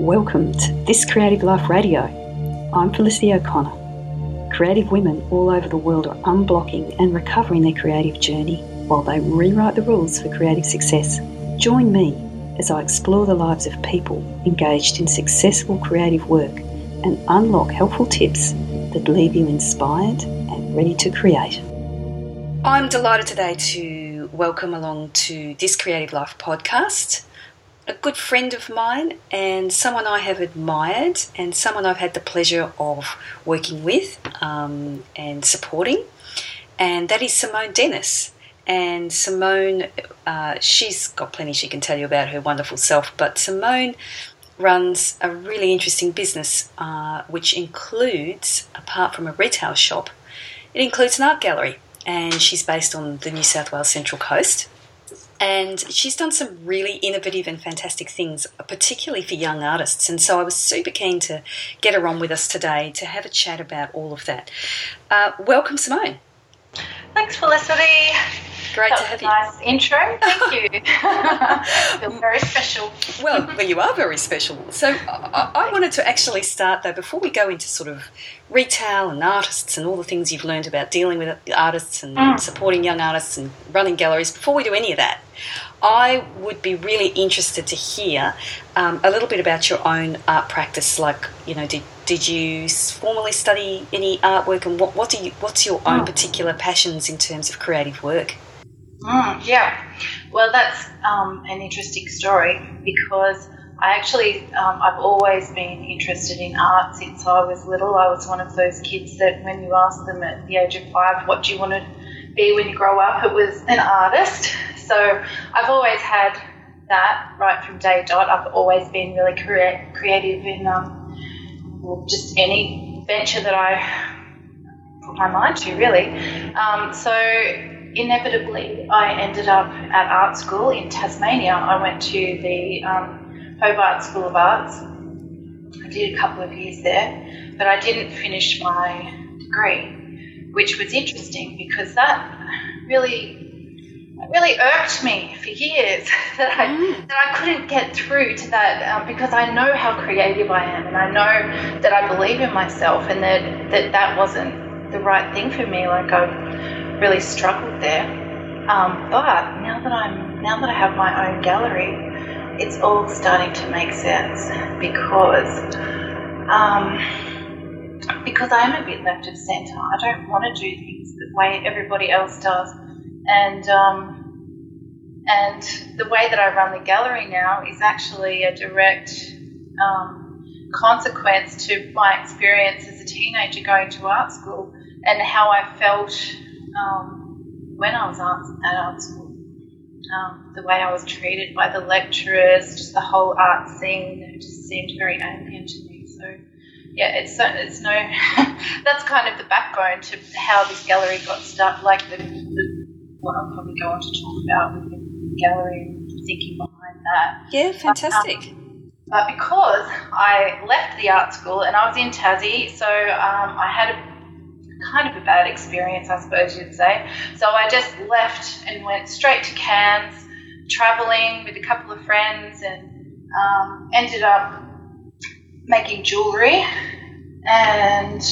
Welcome to This Creative Life Radio. I'm Felicity O'Connor. Creative women all over the world are unblocking and recovering their creative journey while they rewrite the rules for creative success. Join me as I explore the lives of people engaged in successful creative work and unlock helpful tips that leave you inspired and ready to create. I'm delighted today to welcome along to This Creative Life podcast a good friend of mine and someone I have admired and someone I've had the pleasure of working with um, and supporting, and that is Simone Dennis. And Simone, uh, she's got plenty she can tell you about her wonderful self, but Simone runs a really interesting business uh, which includes, apart from a retail shop, it includes an art gallery. And she's based on the New South Wales Central Coast and she's done some really innovative and fantastic things, particularly for young artists. And so I was super keen to get her on with us today to have a chat about all of that. Uh, welcome, Simone. Thanks, Felicity. Great that to have you. Nice intro. Thank you. I feel very special. well, well, you are very special. So I, I, wanted to actually start though before we go into sort of retail and artists and all the things you've learned about dealing with artists and mm. supporting young artists and running galleries. Before we do any of that, I would be really interested to hear um, a little bit about your own art practice. Like, you know, did did you formally study any artwork, and what what do you what's your own mm. particular passions in terms of creative work? Mm, yeah, well, that's um, an interesting story because I actually um, I've always been interested in art since I was little. I was one of those kids that when you ask them at the age of five, "What do you want to be when you grow up?" it was an artist. So I've always had that right from day dot. I've always been really crea- creative in um, just any venture that I put my mind to, really. Um, so inevitably, I ended up at art school in Tasmania. I went to the um, Hobart School of Arts. I did a couple of years there, but I didn't finish my degree, which was interesting because that really really irked me for years that I mm. that I couldn't get through to that um, because I know how creative I am and I know that I believe in myself and that that, that wasn't the right thing for me. Like I really struggled there. Um, but now that I'm now that I have my own gallery, it's all starting to make sense because um, because I am a bit left of centre. I don't want to do things the way everybody else does, and um, and the way that I run the gallery now is actually a direct um, consequence to my experience as a teenager going to art school and how I felt um, when I was at art school. Um, the way I was treated by the lecturers, just the whole art scene, it just seemed very alien to me. So, yeah, it's it's no, that's kind of the backbone to how this gallery got started. Like the, the what I'll probably go on to talk about with the gallery and thinking behind that. Yeah, fantastic. But, um, but because I left the art school and I was in Tassie, so um, I had a kind of a bad experience, I suppose you'd say. So I just left and went straight to Cairns, traveling with a couple of friends, and um, ended up making jewellery. And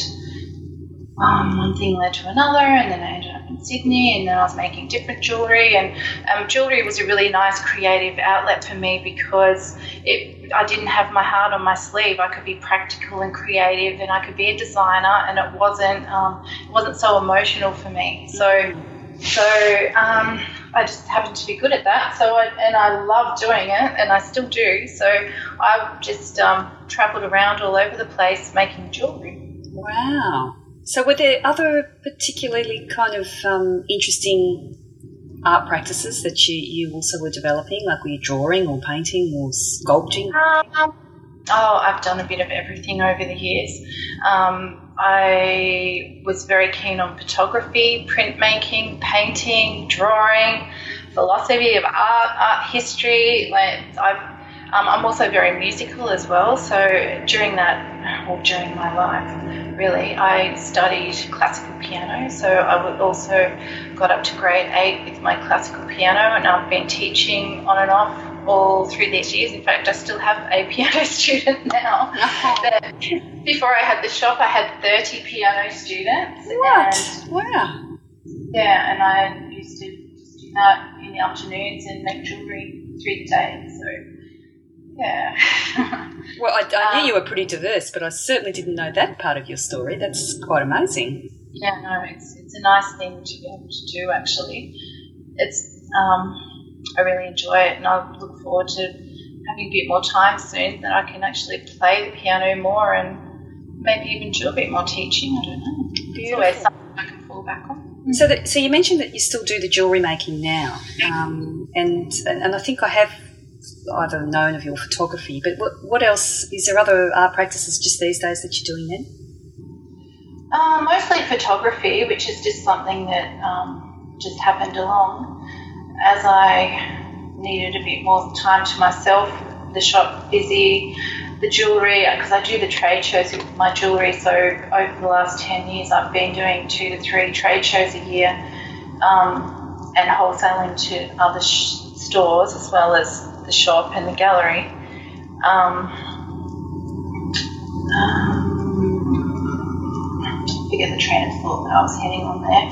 um, one thing led to another, and then I ended Sydney, and then I was making different jewellery. And um, jewellery was a really nice creative outlet for me because it I didn't have my heart on my sleeve. I could be practical and creative, and I could be a designer, and it wasn't um, it wasn't so emotional for me. So so um, I just happened to be good at that. So I, and I love doing it, and I still do. So I just um, travelled around all over the place making jewellery. Wow. So were there other particularly kind of um, interesting art practices that you, you also were developing? Like were you drawing or painting or sculpting? Um, oh, I've done a bit of everything over the years. Um, I was very keen on photography, printmaking, painting, drawing, philosophy of art, art history. Like I've um, I'm also very musical as well. So during that, well, during my life, really, I studied classical piano. So I also got up to grade eight with my classical piano, and I've been teaching on and off all through these years. In fact, I still have a piano student now. Oh. Before I had the shop, I had 30 piano students. What? And, wow. yeah, and I used to just do that in the afternoons and make jewellery through the day. So, yeah. Well, I, I knew Um, you were pretty diverse, but I certainly didn't know that part of your story. That's quite amazing. Yeah, no, it's it's a nice thing to be able to do. Actually, it's um, I really enjoy it, and I look forward to having a bit more time soon that I can actually play the piano more and maybe even do a bit more teaching. I don't know. It's always something I can fall back on. So, that, so you mentioned that you still do the jewellery making now, um, and and I think I have either known of your photography, but what, what else? Is there other art practices just these days that you're doing then? Um, mostly photography, which is just something that um, just happened along as I needed a bit more time to myself. The shop busy, the jewellery, because I do the trade shows with my jewellery. So over the last 10 years, I've been doing two to three trade shows a year um, and wholesaling to other sh- stores as well as the shop and the gallery. Um, um, forget the train of thought that I was heading on there.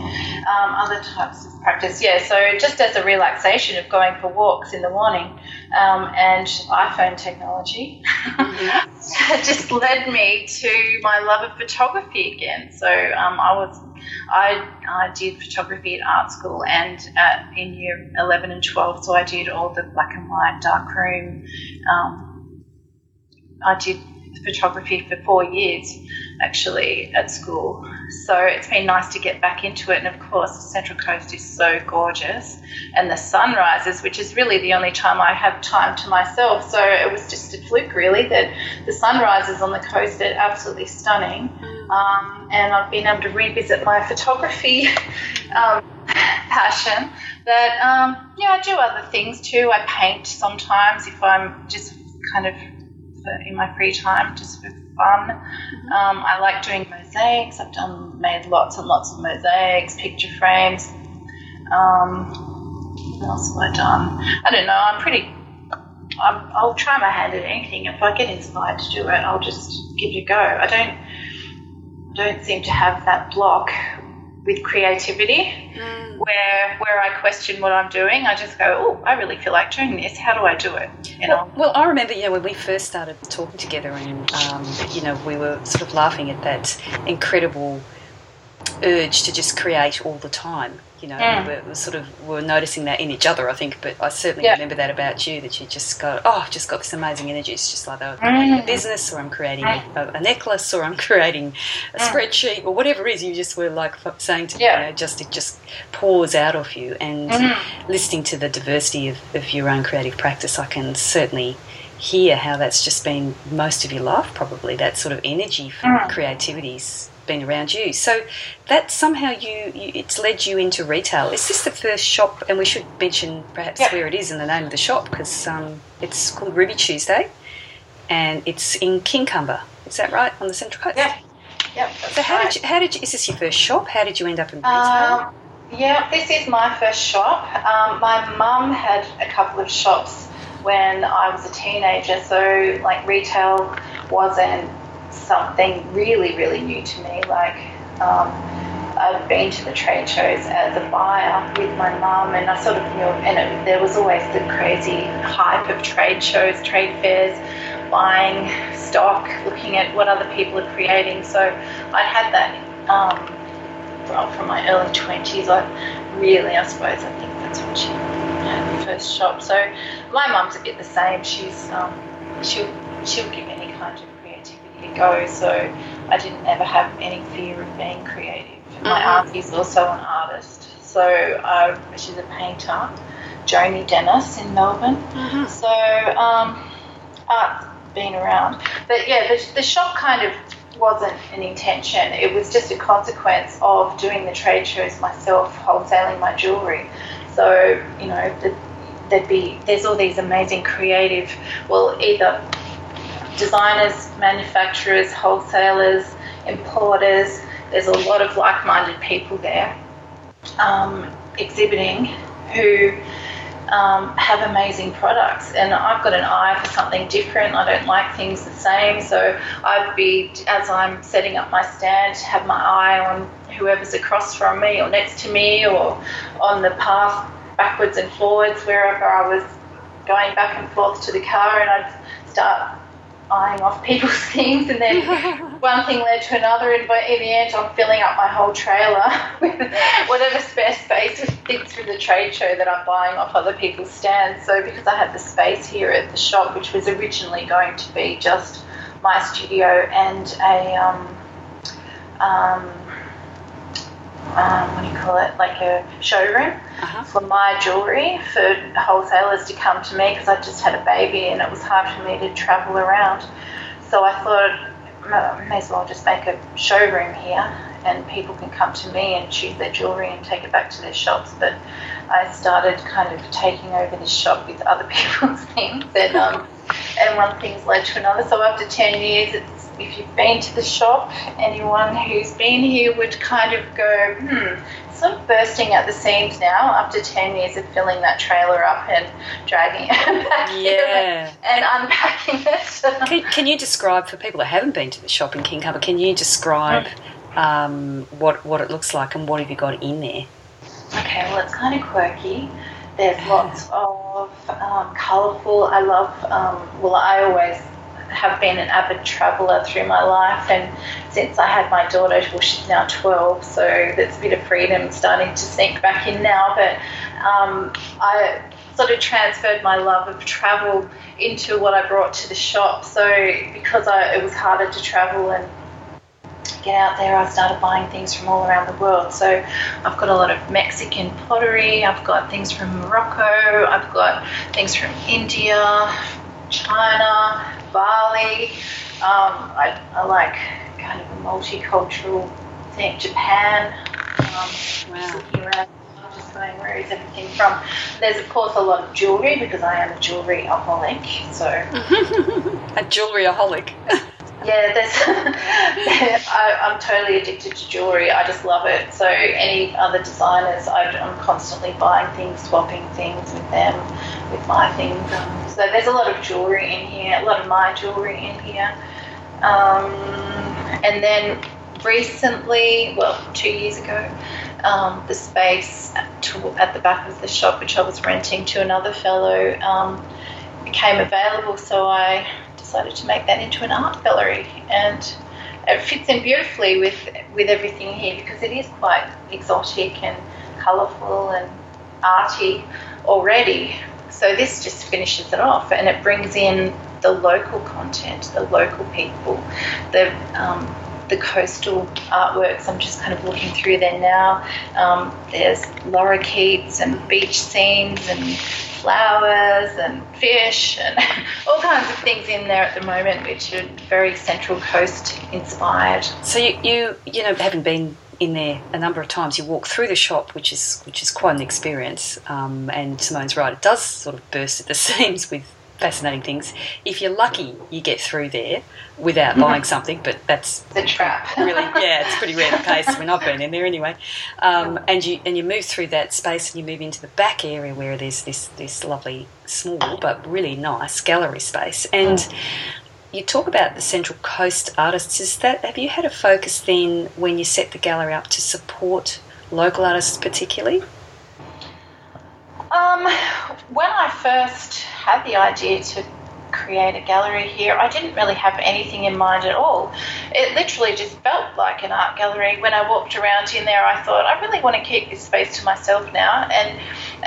Um, other types of practice, yeah. So just as a relaxation of going for walks in the morning, um, and iPhone technology just led me to my love of photography again. So um, I was, I, I did photography at art school and at, in year 11 and 12. So I did all the black and white, dark room. Um, I did photography for four years actually at school. So it's been nice to get back into it. And of course, the Central Coast is so gorgeous. And the sunrises, which is really the only time I have time to myself. So it was just a fluke, really, that the sunrises on the coast are absolutely stunning. Um, and I've been able to revisit my photography um, passion. That, um, yeah, I do other things too. I paint sometimes if I'm just kind of in my free time just for fun. Um, I like doing mosaics. I've done made lots and lots of mosaics, picture frames. Um, what else have I done? I don't know. I'm pretty. I'm, I'll try my hand at anything. If I get inspired to do it, I'll just give it a go. I don't. Don't seem to have that block with creativity where where I question what I'm doing. I just go, oh, I really feel like doing this. How do I do it? You know. Well, I remember, you know, when we first started talking together, and um, you know, we were sort of laughing at that incredible urge to just create all the time. You know, Mm. We're sort of we were noticing that in each other, I think. But I certainly Yeah. remember that about you that you just got, oh, I've just got this amazing energy. It's just like I'm creating a Mm. business, or I'm creating a, a necklace, or I'm creating a spreadsheet, or whatever it is. You just were like saying to me, Yeah. you know, just it just pours out of you, and Mhm. listening to the diversity of, of your own creative practice, I can certainly hear how that's just been most of your life, probably. That sort of energy for Mm. Been around you. So that somehow you, you it's led you into retail. Is this the first shop? And we should mention perhaps Yeah. where it is and the name of the shop because um, it's called Ruby Tuesday, and it's in Kincumber. Is that right on the Central Coast? Yeah. Yep. So how right. did you, how did you, is this your first shop? How did you end up in retail? Um, yeah, this is my first shop. Um, my mum had a couple of shops when I was a teenager, so like retail wasn't something really, really new to me. Like, um, I've been to the trade shows as a buyer with my mum, and I sort of knew, and it, there was always the crazy hype of trade shows, trade fairs, buying stock, looking at what other people are creating. So I'd had that um, well, from my early 20s. I really, I suppose, I think that's when she had the first shop. So my mum's a bit the same. She's um, she'll she'll give any kind of go. So I didn't ever have any fear of being creative. My Mhm. auntie's also an artist, so uh, she's a painter, Joni Dennis in Melbourne. Mhm. So um, art's been around, but yeah, the, the shop kind of wasn't an intention. It was just a consequence of doing the trade shows myself, wholesaling my jewellery. So you know, the, there'd be there's all these amazing creative, well, either designers, manufacturers, wholesalers, importers. There's a lot of like-minded people there um, exhibiting who um, have amazing products. And I've got an eye for something different. I don't like things the same. So I'd be, as I'm setting up my stand, have my eye on whoever's across from me or next to me or on the path backwards and forwards wherever I was going back and forth to the car and I'd start eyeing off people's things, and then one thing led to another, and in the end, I'm filling up my whole trailer with whatever spare space fits through the trade show that I'm buying off other people's stands. So, because I had the space here at the shop, which was originally going to be just my studio and a um, um, um, what do you call it, like a showroom uh-huh. for my jewellery for wholesalers to come to me because I just had a baby and it was hard for me to travel around. So I thought, may as well just make a showroom here and people can come to me and choose their jewellery and take it back to their shops. But I started kind of taking over the shop with other people's things and, um, and one thing's led to another. So after 10 years, it's if you've been to the shop, anyone who's been here would kind of go, hmm, sort of bursting at the seams now after 10 years of filling that trailer up and dragging it back yeah. and, unpacking it. can, can, you describe, for people that haven't been to the shop in Kincumber, can you describe um, what, what it looks like and what have you got in there? Okay, well, it's kind of quirky. There's lots of um, colourful. I love, um, well, I always have been an avid traveller through my life, and since I had my daughter, well, she's now 12, so there's a bit of freedom starting to sneak back in now. But um, I sort of transferred my love of travel into what I brought to the shop. So because I, it was harder to travel and get out there, I started buying things from all around the world. So I've got a lot of Mexican pottery, I've got things from Morocco, I've got things from India, China, Bali. Um, I, I, like kind of a multicultural thing. Japan. Um, wow. Looking around, just going, where is everything from? There's of course a lot of jewellery because I am a jewellery aholic. So a jewellery aholic. yeah, there's. I, am totally addicted to jewellery. I just love it. So any other designers, I, am constantly buying things, swapping things with them, with my things. Um, so there's a lot of jewellery in here, a lot of my jewellery in here. Um, and then recently, well, two years ago, um, the space to, at the back of the shop, which I was renting to another fellow, um, became available. So I decided to make that into an art gallery, and it fits in beautifully with with everything here because it is quite exotic and colourful and arty already. So this just finishes it off and it brings in the local content, the local people, the um, the coastal artworks. I'm just kind of looking through there now. Um, there's lorikeets and beach scenes and flowers and fish and all kinds of things in there at the moment, which are very Central Coast inspired. So you, you, you know, having been in there a number of times. You walk through the shop, which is which is quite an experience. Um, and Simone's right; it does sort of burst at the seams with fascinating things. If you're lucky, you get through there without mm-hmm. buying something, but that's the trap. really, yeah, it's pretty rare the case when I've been in there anyway. Um, and you and you move through that space and you move into the back area where there's this this lovely small but really nice gallery space and. You talk about the Central Coast artists. Is that have you had a focus then when you set the gallery up to support local artists particularly? Um, when I first had the idea to create a gallery here, I didn't really have anything in mind at all. It literally just felt like an art gallery. When I walked around in there, I thought I really want to keep this space to myself now, and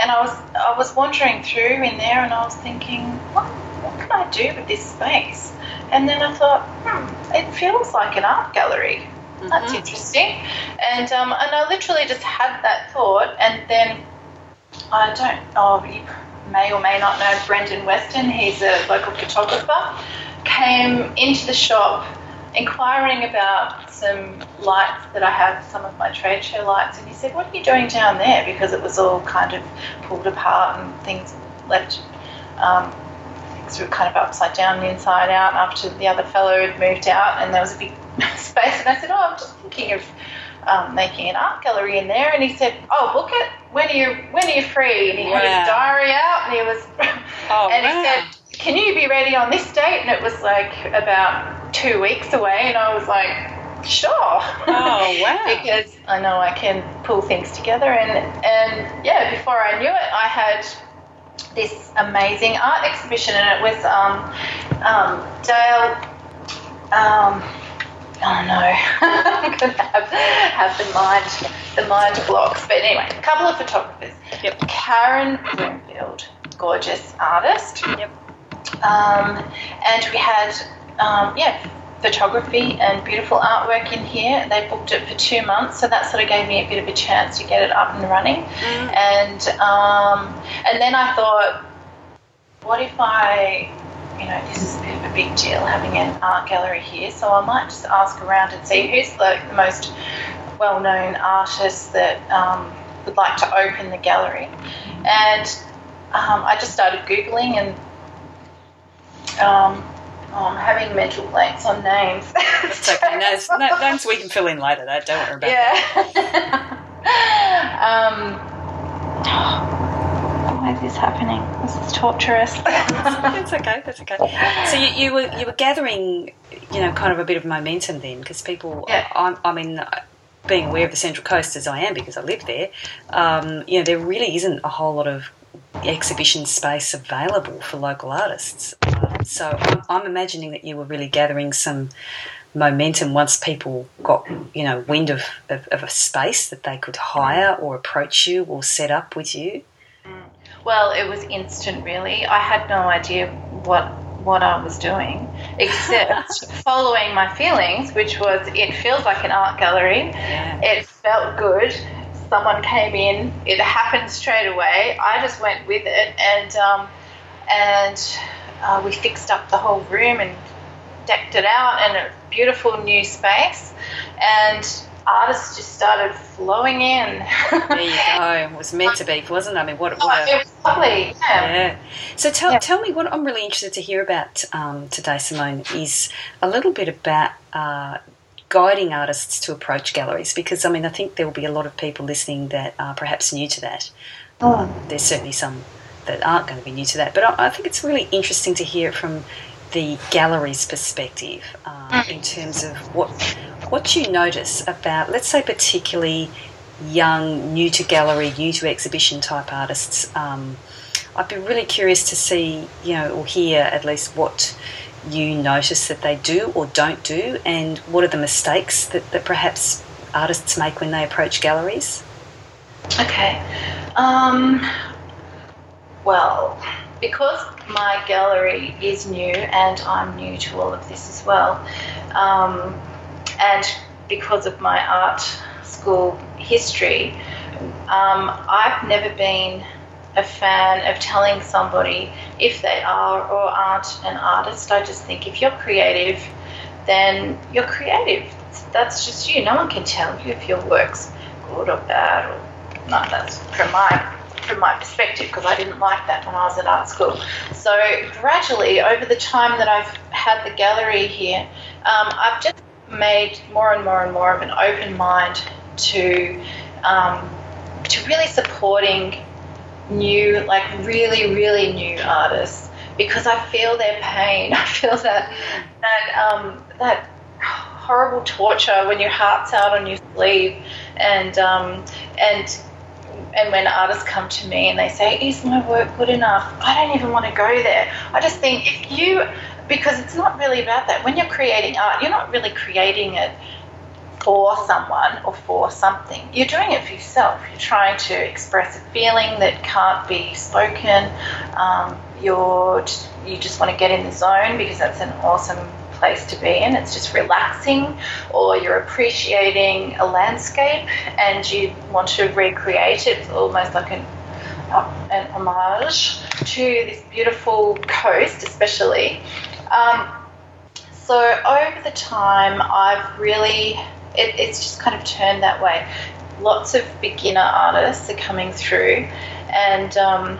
and I was I was wandering through in there, and I was thinking, what what can I do with this space? And then I thought, hmm, it feels like an art gallery. Mm-hmm. That's interesting. And um, and I literally just had that thought, and then I don't. Oh, you may or may not know Brendan Weston. He's a local photographer. Came into the shop inquiring about some lights that I have, some of my trade show lights, and he said, "What are you doing down there?" Because it was all kind of pulled apart and things left. Um, things were kind of upside down, the inside out, after the other fellow had moved out, and there was a big space. And I said, "Oh, I'm just thinking of um, making an art gallery in there." And he said, "Oh, book it." When are you when are you free? And he had Wow. his diary out, and he was, Oh, and wow. he said, can you be ready on this date? And it was like about two weeks away, and I was like, sure. Oh, wow. because I know I can pull things together, and and yeah, before I knew it, I had this amazing art exhibition, and it was um, um, Dale. Um, oh no, I'm gonna have, have the mind the mind blocks. But anyway, a couple of photographers. Yep. Karen Bloomfield, gorgeous artist. Yep. Um, and we had um, yeah photography and beautiful artwork in here. They booked it for two months, so that sort of gave me a bit of a chance to get it up and running. Mm. And um, and then I thought, what if I, you know, this is a bit of a big deal having an art gallery here, so I might just ask around and see who's like the most well-known artist that um, would like to open the gallery. And um, I just started googling and. Um, oh, I'm having mental blanks on names. It's okay. No, no, names we can fill in later. Don't worry about yeah. um, why is this happening? This is torturous. That's okay. That's okay. So you, you were you were gathering, you know, kind of a bit of momentum then, because people. Yeah. I'm, I mean, being aware of the Central Coast as I am because I live there, um, you know, there really isn't a whole lot of exhibition space available for local artists. So I'm, I'm imagining that you were really gathering some momentum once people got you know wind of, of, of a space that they could hire or approach you or set up with you. Well, it was instant, really. I had no idea what what I was doing, except following my feelings, which was it feels like an art gallery. Yeah. It felt good. Someone came in. It happened straight away. I just went with it, and um, and uh, we fixed up the whole room and decked it out, and a beautiful new space. And artists just started flowing in. There you go. It was meant to be, wasn't it? I mean, what, Oh, what a, it was lovely. Yeah. Yeah. So tell, Yeah. tell me what I'm really interested to hear about um, today, Simone, is a little bit about uh, guiding artists to approach galleries because I mean I think there will be a lot of people listening that are perhaps new to that. Um, there's certainly some that aren't going to be new to that, but I, I think it's really interesting to hear it from the gallery's perspective uh, in terms of what what you notice about, let's say, particularly young, new to gallery, new to exhibition type artists. Um, I'd be really curious to see, you know, or hear at least what you notice that they do or don't do, and what are the mistakes that, that perhaps artists make when they approach galleries. Okay. Um, well, because my gallery is new and I'm new to all of this as well, um, and because of my art school history, um, I've never been a fan of telling somebody if they are or aren't an artist. I just think if you're creative, then you're creative. That's just you. No one can tell you if your work's good or bad or that's from my from my perspective because I didn't like that when I was at art school. So gradually, over the time that I've had the gallery here, um, I've just made more and more and more of an open mind to um, to really supporting new, like really, really new artists because I feel their pain. I feel that that um, that horrible torture when your heart's out on your sleeve, and um, and and when artists come to me and they say, "Is my work good enough?" I don't even want to go there. I just think if you, because it's not really about that. When you're creating art, you're not really creating it for someone or for something. You're doing it for yourself. You're trying to express a feeling that can't be spoken. Um, you're just, you just want to get in the zone because that's an awesome place to be in. It's just relaxing, or you're appreciating a landscape and you want to recreate it. It's almost like an uh, an homage to this beautiful coast, especially. Um, so over the time, I've really it, it's just kind of turned that way. Lots of beginner artists are coming through, and um,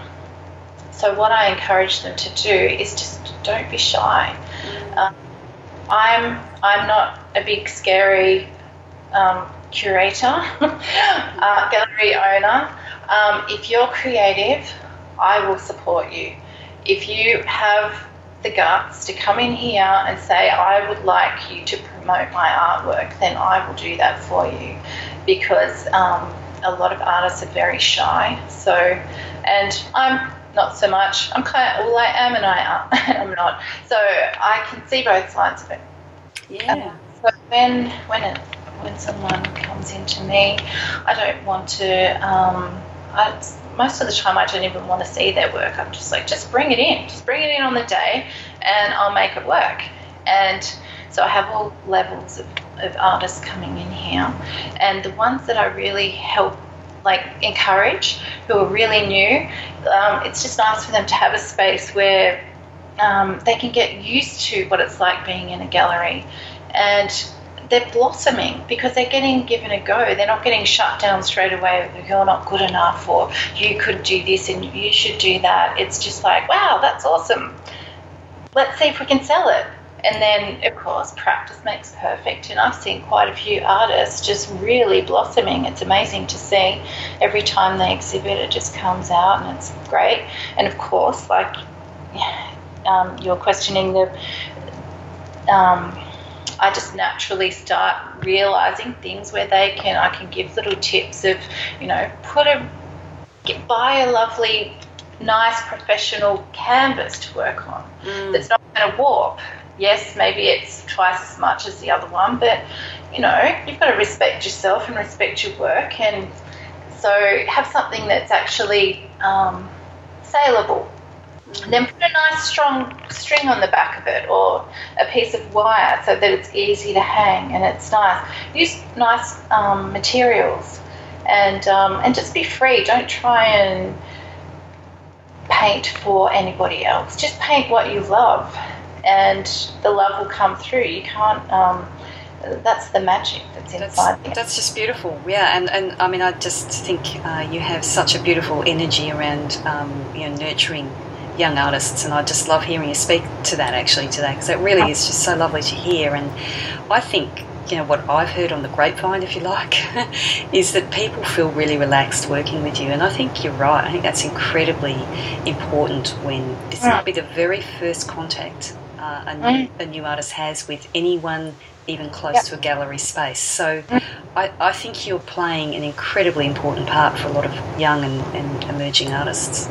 so what I encourage them to do is just don't be shy. Um, I'm I'm not a big scary um, curator, art gallery owner, um, if you're creative, I will support you. If you have the guts to come in here and say, I would like you to promote my artwork, then I will do that for you because um, a lot of artists are very shy. So, and I'm not so much. I'm kind of, well, I am and I am I'm not. So I can see both sides of it. Yeah. Um, so when when it, when someone comes into me, I don't want to. Um, I, most of the time, I don't even want to see their work. I'm just like, just bring it in, just bring it in on the day, and I'll make it work. And so I have all levels of, of artists coming in here, and the ones that I really help like encourage who are really new. Um, it's just nice for them to have a space where um, they can get used to what it's like being in a gallery, and they're blossoming because they're getting given a go. They're not getting shut down straight away. You're not good enough, or you could do this and you should do that. It's just like, wow, that's awesome. Let's see if we can sell it. And then, of course, practice makes perfect. And I've seen quite a few artists just really blossoming. It's amazing to see. Every time they exhibit, it just comes out and it's great. And of course, like um, you're questioning the. Um, I just naturally start realizing things where they can. I can give little tips of, you know, put a, get, buy a lovely, nice professional canvas to work on mm. that's not going to warp yes, maybe it's twice as much as the other one, but you know, you've got to respect yourself and respect your work, and so have something that's actually um, saleable. Then put a nice strong string on the back of it or a piece of wire so that it's easy to hang and it's nice. Use nice um, materials and, um, and just be free. Don't try and paint for anybody else. Just paint what you love and the love will come through. You can't. Um, that's the magic that's inside that's, that's, just beautiful yeah and, and i mean i just think uh, you have such a beautiful energy around um, you know nurturing young artists and i just love hearing you speak to that actually today because it really is just so lovely to hear and i think you know what I've heard on the grapevine, if you like, is that people feel really relaxed working with you, and I think you're right. I think that's incredibly important when this might be the very first contact uh, a, new, mm. a, new, artist has with anyone even close yep. to a gallery space. So. I, I, think you're playing an incredibly important part for a lot of young and, and emerging artists.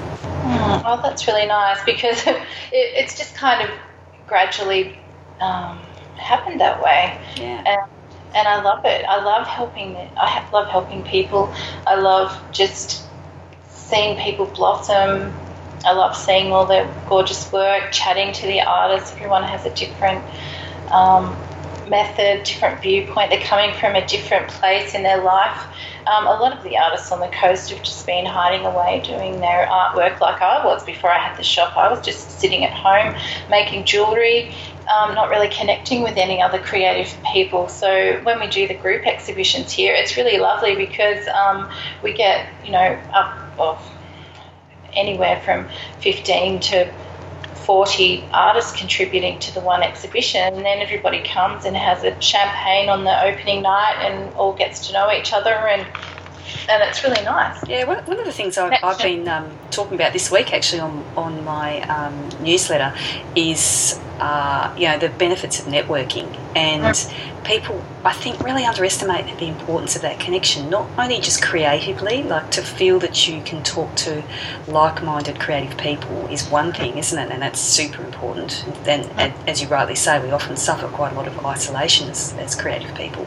Mm. Oh, that's really nice because it, it's just kind of gradually um, happened that way. Yeah. And, and I love it. I love helping. I love helping people. I love just seeing people blossom I love seeing all the gorgeous work, chatting to the artists. Everyone has a different um, method, different viewpoint. They're coming from a different place in their life. Um, a lot of the artists on the coast have just been hiding away doing their artwork like I was before I had the shop. I was just sitting at home making jewellery, um, not really connecting with any other creative people. So when we do the group exhibitions here, it's really lovely because um, we get, you know, up, well, anywhere from 15 to 40 artists contributing to the one exhibition, and then everybody comes and has a champagne on the opening night and all gets to know each other and and it's really nice. Yeah, one, one of the things I've, I've been um, talking about this week actually on, on my um, newsletter is, uh, you know, the benefits of networking. And mm. people, I think, really underestimate the importance of that connection, not only just creatively, like to feel that you can talk to like minded creative people is one thing, isn't it? And that's super important. Then, mm. as you rightly say, we often suffer quite a lot of isolation as, as creative people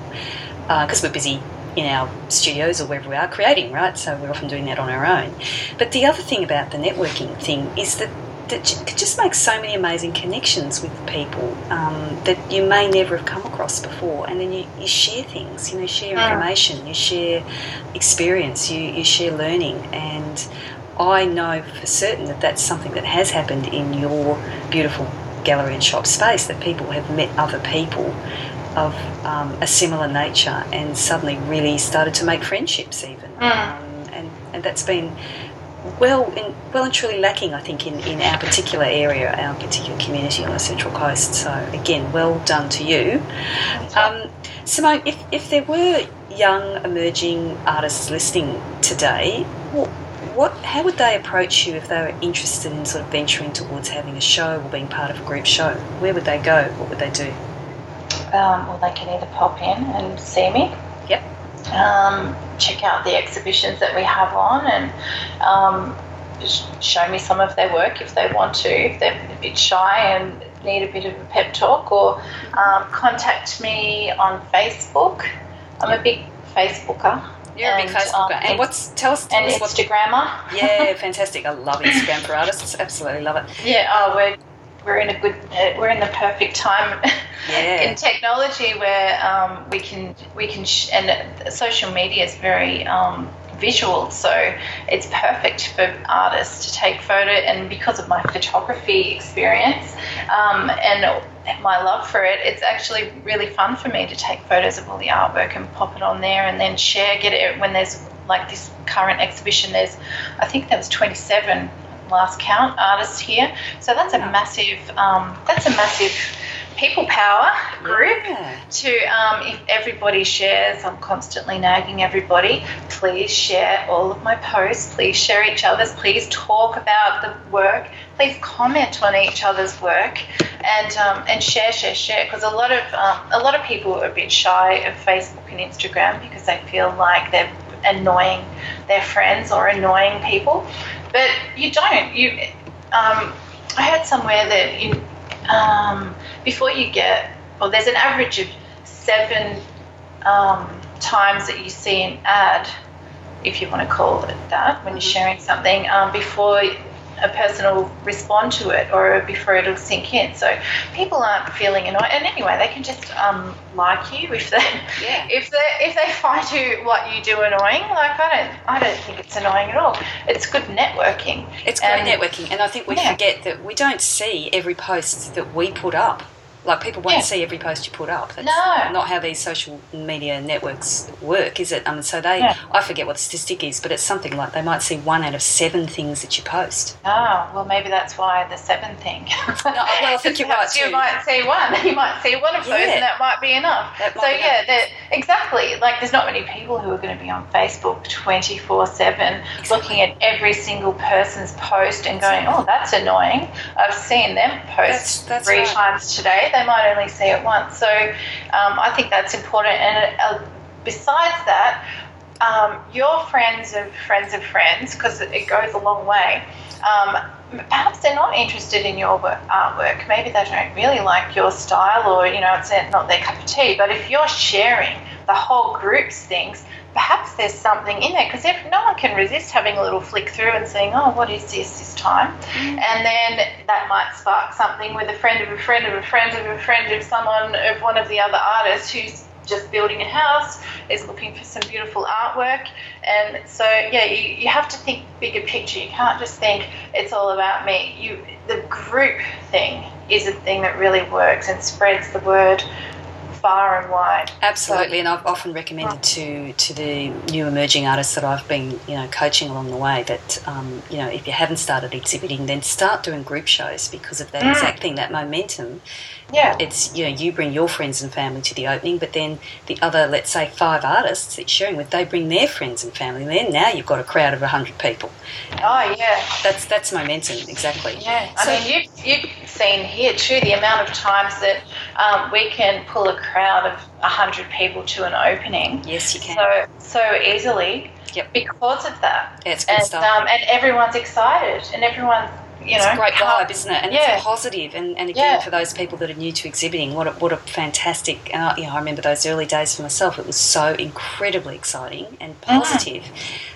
because uh, we're busy in our studios or wherever we are creating, right? So we're often doing that on our own. But the other thing about the networking thing is that that could just makes so many amazing connections with people um, that you may never have come across before. And then you, you share things, you know, share information, you share experience, you, you share learning. And I know for certain that that's something that has happened in your beautiful gallery and shop space, that people have met other people of um, a similar nature and suddenly really started to make friendships even. Mm. Um, and, and that's been well and well and truly lacking, I think, in, in our particular area, our particular community on the Central Coast. So again, well done to you. Um, Simone, if, if there were young emerging artists listening today, what, what how would they approach you if they were interested in sort of venturing towards having a show or being part of a group show? Where would they go? What would they do? Um, well, they can either pop in and see me. Yep. Um, check out the exhibitions that we have on and um, show me some of their work if they want to. If they're a bit shy and need a bit of a pep talk, or um, contact me on Facebook. I'm a big Facebooker. You're a big And, Facebooker. um, and what's tell us, tell And us what Instagrammer. Yeah, fantastic. I love Instagram for artists. Absolutely love it. Yeah, oh, we're we're in a good, uh, we're in the perfect time Yeah. in technology where um, we can we can sh- and social media is very um, visual, so it's perfect for artists to take photo. And because of my photography experience um, and my love for it, it's actually really fun for me to take photos of all the artwork and pop it on there, and then share. Get it when there's like this current exhibition. There's, I think there was 27 last count artists here. So that's a massive um, that's a massive people power group Yeah. to um, if everybody shares i'm constantly nagging everybody please share all of my posts please share each other's please talk about the work please comment on each other's work and um, and share share share because a lot of um, a lot of people are a bit shy of facebook and instagram because they feel like they're annoying their friends or annoying people but you don't. You um, i heard somewhere that you um, before you get, well, there's an average of seven um, times that you see an ad, if you want to call it that, when you're sharing something, um, before a person will respond to it or before it'll sink in. So people aren't feeling annoyed. And anyway, they can just um, like you if they Yeah. if they if they find you what you do annoying. Like I don't I don't think it's annoying at all. It's good networking. It's great And- networking, and I think we Yeah. forget that we don't see every post that we put up. Like people won't Yeah. see every post you put up. That's No. not how these social media networks work, is it? I mean, so they, Yeah. I forget what the statistic is, but it's something like they might see one out of seven things that you post. Oh, well, maybe that's why the seven thing. well, I think you're right Perhaps You might see one. You might see one of those, Yeah. and that might be enough. Might so be yeah, enough. exactly. Like, there's not many people who are going to be on Facebook 24/7, looking at every single person's post and going, "Oh, that's annoying." I've seen them post That's- that's three right. times today. They might only see it once. So um, I think that's important. And uh, besides that, um, your friends of friends of friends, because it goes a long way. Perhaps they're not interested in your uh, work, artwork. Maybe they don't really like your style, or you know, it's not their cup of tea. But if you're sharing the whole group's things, perhaps there's something in there. Because if no one can resist having a little flick through and saying, "Oh, what is this this time?" Mm. and then that might spark something with a friend of a friend of a friend of a friend of someone of one of the other artists who's just building a house is looking for some beautiful artwork. And so yeah you, you have to think bigger picture. You can't just think it's all about me. You the group thing is a thing that really works and spreads the word far and wide. Absolutely, and I've often recommended to to the new emerging artists that I've been you know coaching along the way that um, you know if you haven't started exhibiting, then start doing group shows because of that Mm. exact thing, that momentum. Yeah It's you know you bring your friends and family to the opening, but then the other let's say five artists that you're sharing with, they bring their friends and family. Then now you've got a crowd of hundred people. oh yeah That's that's momentum exactly. Yeah, I mean, you've, you've seen here too the amount of times that um, we can pull a crowd of 100 people to an opening Yes, you can. so so easily Yep. because of that. Yeah, it's good and, stuff. Um, and everyone's excited and everyone, you it's know. a great vibe, isn't it? And yeah. it's positive. And, and again, Yeah. for those people that are new to exhibiting, what a, what a fantastic! And I, you know, I remember those early days for myself. It was so incredibly exciting and Mm-hmm. positive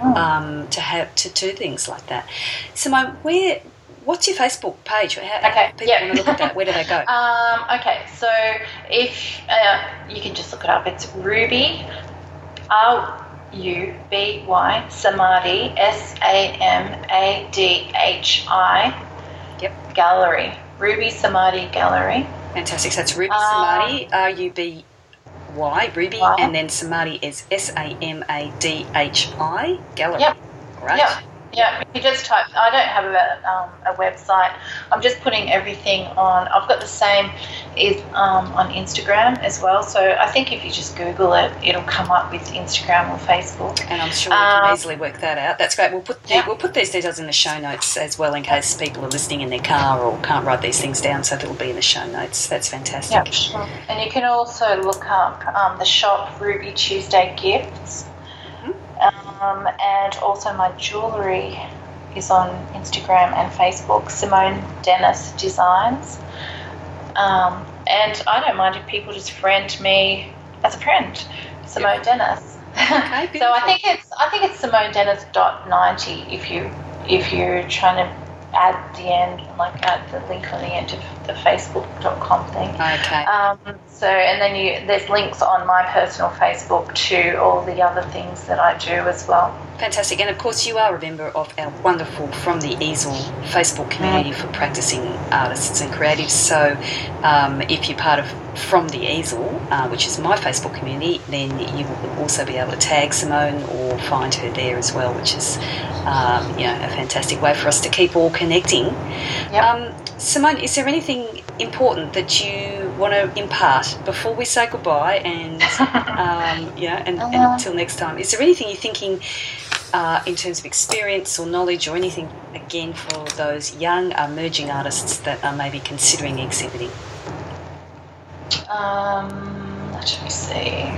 um, to have to do things like that. Simone, where? What's your Facebook page? How, Okay, people yeah. want to look at that. Where do they go? Um, okay, so if uh, you can just look it up, it's Ruby, R U B Y, Samadhi, S A M A D H I, Yep. Gallery. Ruby Samadhi Gallery. Fantastic. So it's Ruby Um, Samadhi, R U B Y, Ruby, Y. and then Samadhi is S A M A D H I Gallery. Yep. Great. Yep. Yeah, you just type. I don't have a, um, a website. I'm just putting everything on. I've got the same is um, on Instagram as well. So I think if you just Google it, it'll come up with Instagram or Facebook. And I'm sure we can um, easily work that out. That's great. We'll put the, yeah. we'll put these details in the show notes as well in case people are listening in their car or can't write these things down. So it'll be in the show notes. That's fantastic. Yeah, sure. And you can also look up um, the shop Ruby Tuesday Gifts um, and also my jewellery is on Instagram and Facebook, Simone Dennis Designs. Um, and I don't mind if people just friend me as a friend, Simone Dennis. Okay, so I think it's I think it's Simone Dennis dot ninety if you if you're trying to add the end, like at the link on the end of the facebook.com thing. Okay. Um, so, and then you, there's links on my personal Facebook to all the other things that I do as well. Fantastic. And of course, you are a member of our wonderful From the Easel Facebook community for practicing artists and creatives. So, um, if you're part of From the Easel, uh, which is my Facebook community, then you will also be able to tag Simone or find her there as well, which is um, you know, a fantastic way for us to keep all connecting. Yep. Um, Simone, is there anything important that you want to impart before we say goodbye and um, yeah, and, and, uh-huh. until next time? Is there anything you're thinking uh, in terms of experience or knowledge or anything again for those young emerging artists that are maybe considering exhibiting? Um, let me see.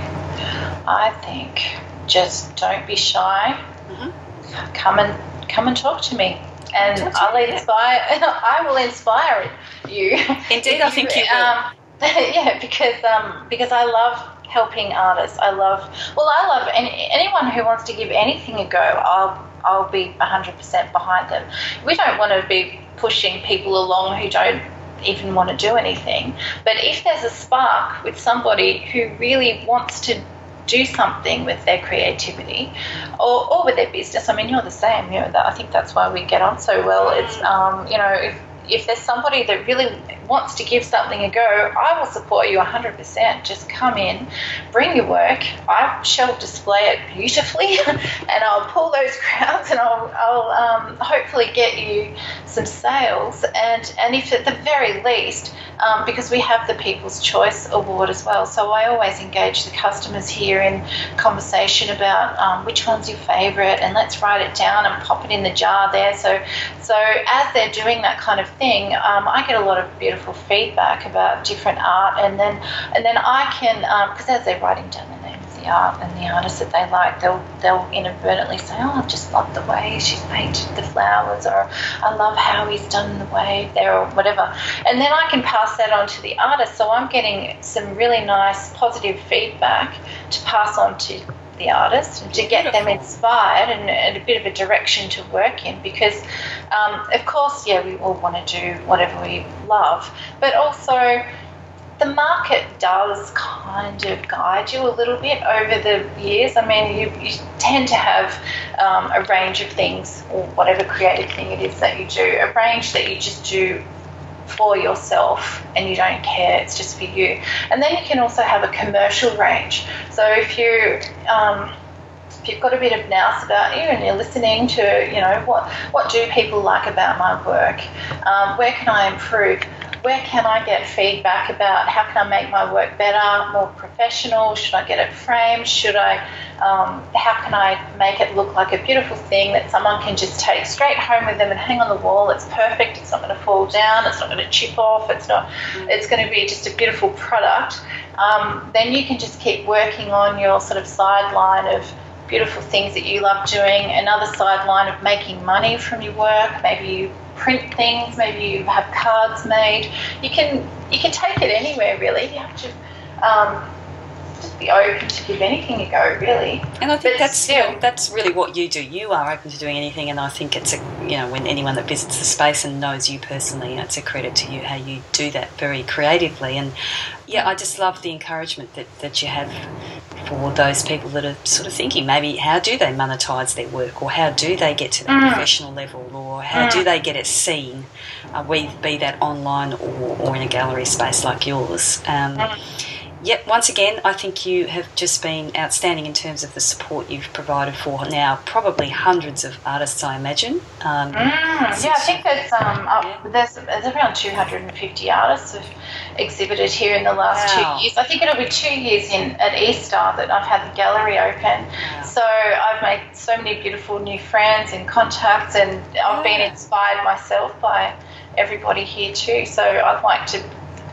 I think just don't be shy. Mm-hmm. Come and come and talk to me and I'll inspire. I will inspire you. Indeed, I think you will. Um, yeah, because um, because I love helping artists. I love well, I love any, anyone who wants to give anything a go. I'll I'll be hundred percent behind them. We don't want to be pushing people along who don't even want to do anything. But if there's a spark with somebody who really wants to do something with their creativity or, or with their business. I mean, you're the same. You know, that, I think that's why we get on so well. It's, um, you know, if, if there's somebody that really wants to give something a go, I will support you 100%. Just come in, bring your work. I shall display it beautifully, and I'll pull those crowds, and I'll, I'll um, hopefully get you some sales. And and if at the very least, um, because we have the People's Choice Award as well, so I always engage the customers here in conversation about um, which one's your favourite, and let's write it down and pop it in the jar there. So so as they're doing that kind of thing, um, I get a lot of beautiful feedback about different art, and then and then I can because um, as they're writing down the name of the art and the artist that they like, they'll they'll inadvertently say, "Oh, I just love the way she's painted the flowers," or "I love how he's done the wave there," or whatever. And then I can pass that on to the artist. So I'm getting some really nice positive feedback to pass on to the artist and to get them inspired and, and, a bit of a direction to work in because um, of course yeah we all want to do whatever we love but also the market does kind of guide you a little bit over the years. I mean, you, you tend to have um, a range of things, or whatever creative thing it is that you do, a range that you just do for yourself and you don't care, it's just for you. And then you can also have a commercial range. So if you um, if you've got a bit of nous about you and you're listening to, you know, what what do people like about my work? Um, where can I improve? Where can I get feedback about how can I make my work better, more professional? Should I get it framed? Should I, um, how can I make it look like a beautiful thing that someone can just take straight home with them and hang on the wall? It's perfect. It's not going to fall down. It's not going to chip off. It's not. It's going to be just a beautiful product. Um, then you can just keep working on your sort of sideline of beautiful things that you love doing, another sideline of making money from your work. Maybe you print things, maybe you have cards made. You can you can take it anywhere really. You have to um, just be open to give anything a go, really. And I think but that's still, that's really what you do. You are open to doing anything, and I think it's a you know when anyone that visits the space and knows you personally, it's a credit to you how you do that very creatively. And yeah, I just love the encouragement that that you have for those people that are sort of thinking maybe how do they monetize their work, or how do they get to that mm. professional level, or how mm. do they get it seen, uh, be that online or, or in a gallery space like yours. Um, mm yep, once again, I think you have just been outstanding in terms of the support you've provided for now probably hundreds of artists, I imagine. Um, mm, yeah, I think there's um, up, there's, there's around 250 artists have exhibited here in the last wow. two years. I think it'll be two years in at Easter that I've had the gallery open. Wow. So I've made so many beautiful new friends and contacts, and I've been inspired myself by everybody here too. So I'd like to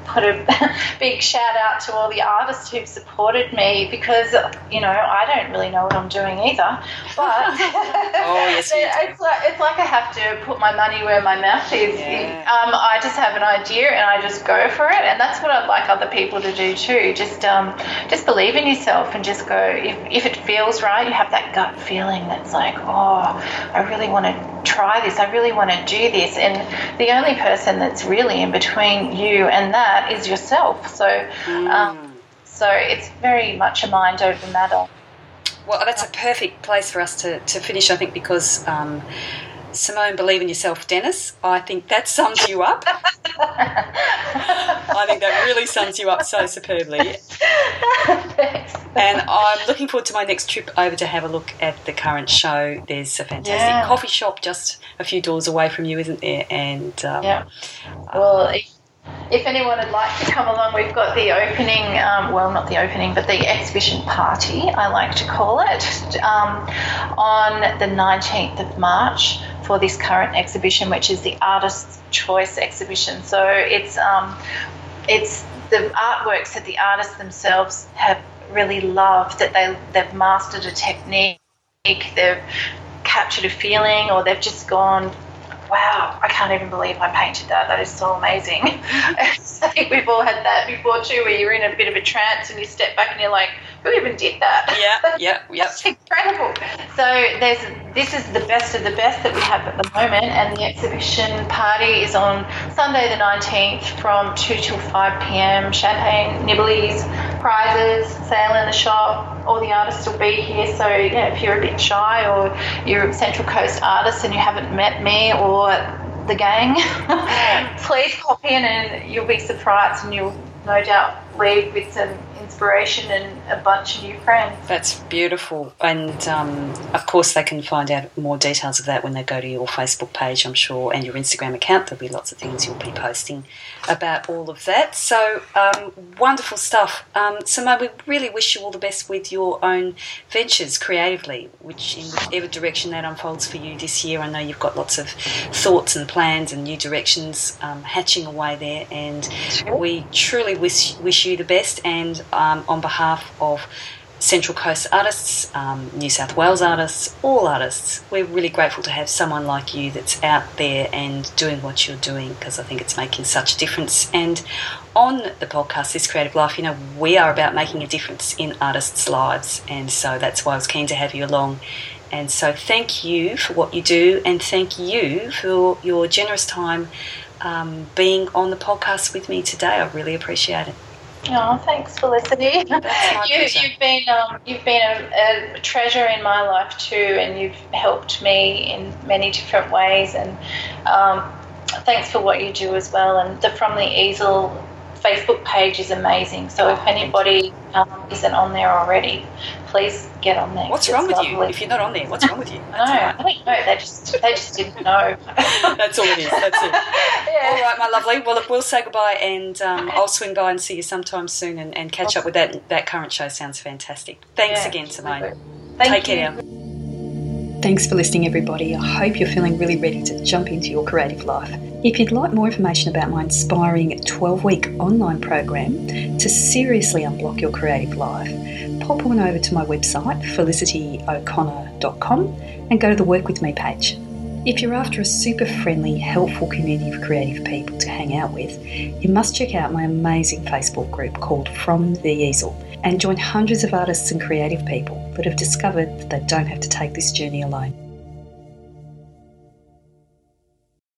put a big shout out to all the artists who've supported me because you know I don't really know what I'm doing either. But oh, yes, it's like it's like I have to put my money where my mouth is. Yeah. Um, I just have an idea and I just go for it, and that's what I'd like other people to do too. Just um, just believe in yourself and just go. If if it feels right, you have that gut feeling that's like, oh, I really want to try this. I really want to do this, and the only person that's really in between you and that is yourself. So, mm. um, so it's very much a mind over matter. Well, that's a perfect place for us to, to finish, I think, because um, Simone, believe in yourself, Dennis. I think that sums you up. I think that really sums you up so superbly. Thanks. And I'm looking forward to my next trip over to have a look at the current show. There's a fantastic yeah. coffee shop just a few doors away from you, isn't there? And um, yeah. Well, if anyone would like to come along, we've got the opening, um, well, not the opening, but the exhibition party, I like to call it, um, on the 19th of March for this current exhibition, which is the Artist's Choice exhibition. So it's, um, it's the artworks that the artists themselves have really loved, that they, they've mastered a technique, they've captured a feeling, or they've just gone wow, I can't even believe I painted that. That is so amazing. I think we've all had that before too, where you're in a bit of a trance and you step back and you're like, who even did that? Yeah, yeah, yeah. That's incredible. So there's this is the best of the best that we have at the moment, and the exhibition party is on Sunday the 19th from 2 till 5 p.m. Champagne, nibblies, prizes, sale in the shop. All the artists will be here. So yeah, if you're a bit shy or you're a Central Coast artist and you haven't met me or the gang, please pop in and you'll be surprised and you'll no doubt leave with some inspiration and a bunch of new friends. That's beautiful. And um, of course, they can find out more details of that when they go to your Facebook page, I'm sure, and your Instagram account. There'll be lots of things you'll be posting about all of that. So um, wonderful stuff. Um, Simone, we really wish you all the best with your own ventures creatively, which in whichever direction that unfolds for you this year. I know you've got lots of thoughts and plans and new directions um, hatching away there, and we truly wish wish you the best. And um, on behalf of Central Coast artists, um, New South Wales artists, all artists. We're really grateful to have someone like you that's out there and doing what you're doing because I think it's making such a difference. And on the podcast, This Creative Life, you know, we are about making a difference in artists' lives. And so that's why I was keen to have you along. And so thank you for what you do and thank you for your generous time um, being on the podcast with me today. I really appreciate it. Oh, thanks, Felicity. you, have been um, you've been a, a, treasure in my life too, and you've helped me in many different ways. And um, thanks for what you do as well. And the From the Easel Facebook page is amazing. So if anybody um, isn't on there already, please get on there. What's wrong with lovely. you? If you're not on there, what's wrong with you? no, I don't know. They just they just didn't know. That's all it is. That's it. Yeah. All right, my lovely. Well, we'll say goodbye, and um, I'll swing by and see you sometime soon, and, and catch awesome. up with that. That current show sounds fantastic. Thanks yeah, again, Simone. Thank Take you. care. Thanks for listening, everybody. I hope you're feeling really ready to jump into your creative life. If you'd like more information about my inspiring 12 week online program to seriously unblock your creative life, pop on over to my website, felicityo'connor.com, and go to the Work With Me page. If you're after a super friendly, helpful community of creative people to hang out with, you must check out my amazing Facebook group called From the Easel and join hundreds of artists and creative people that have discovered that they don't have to take this journey alone.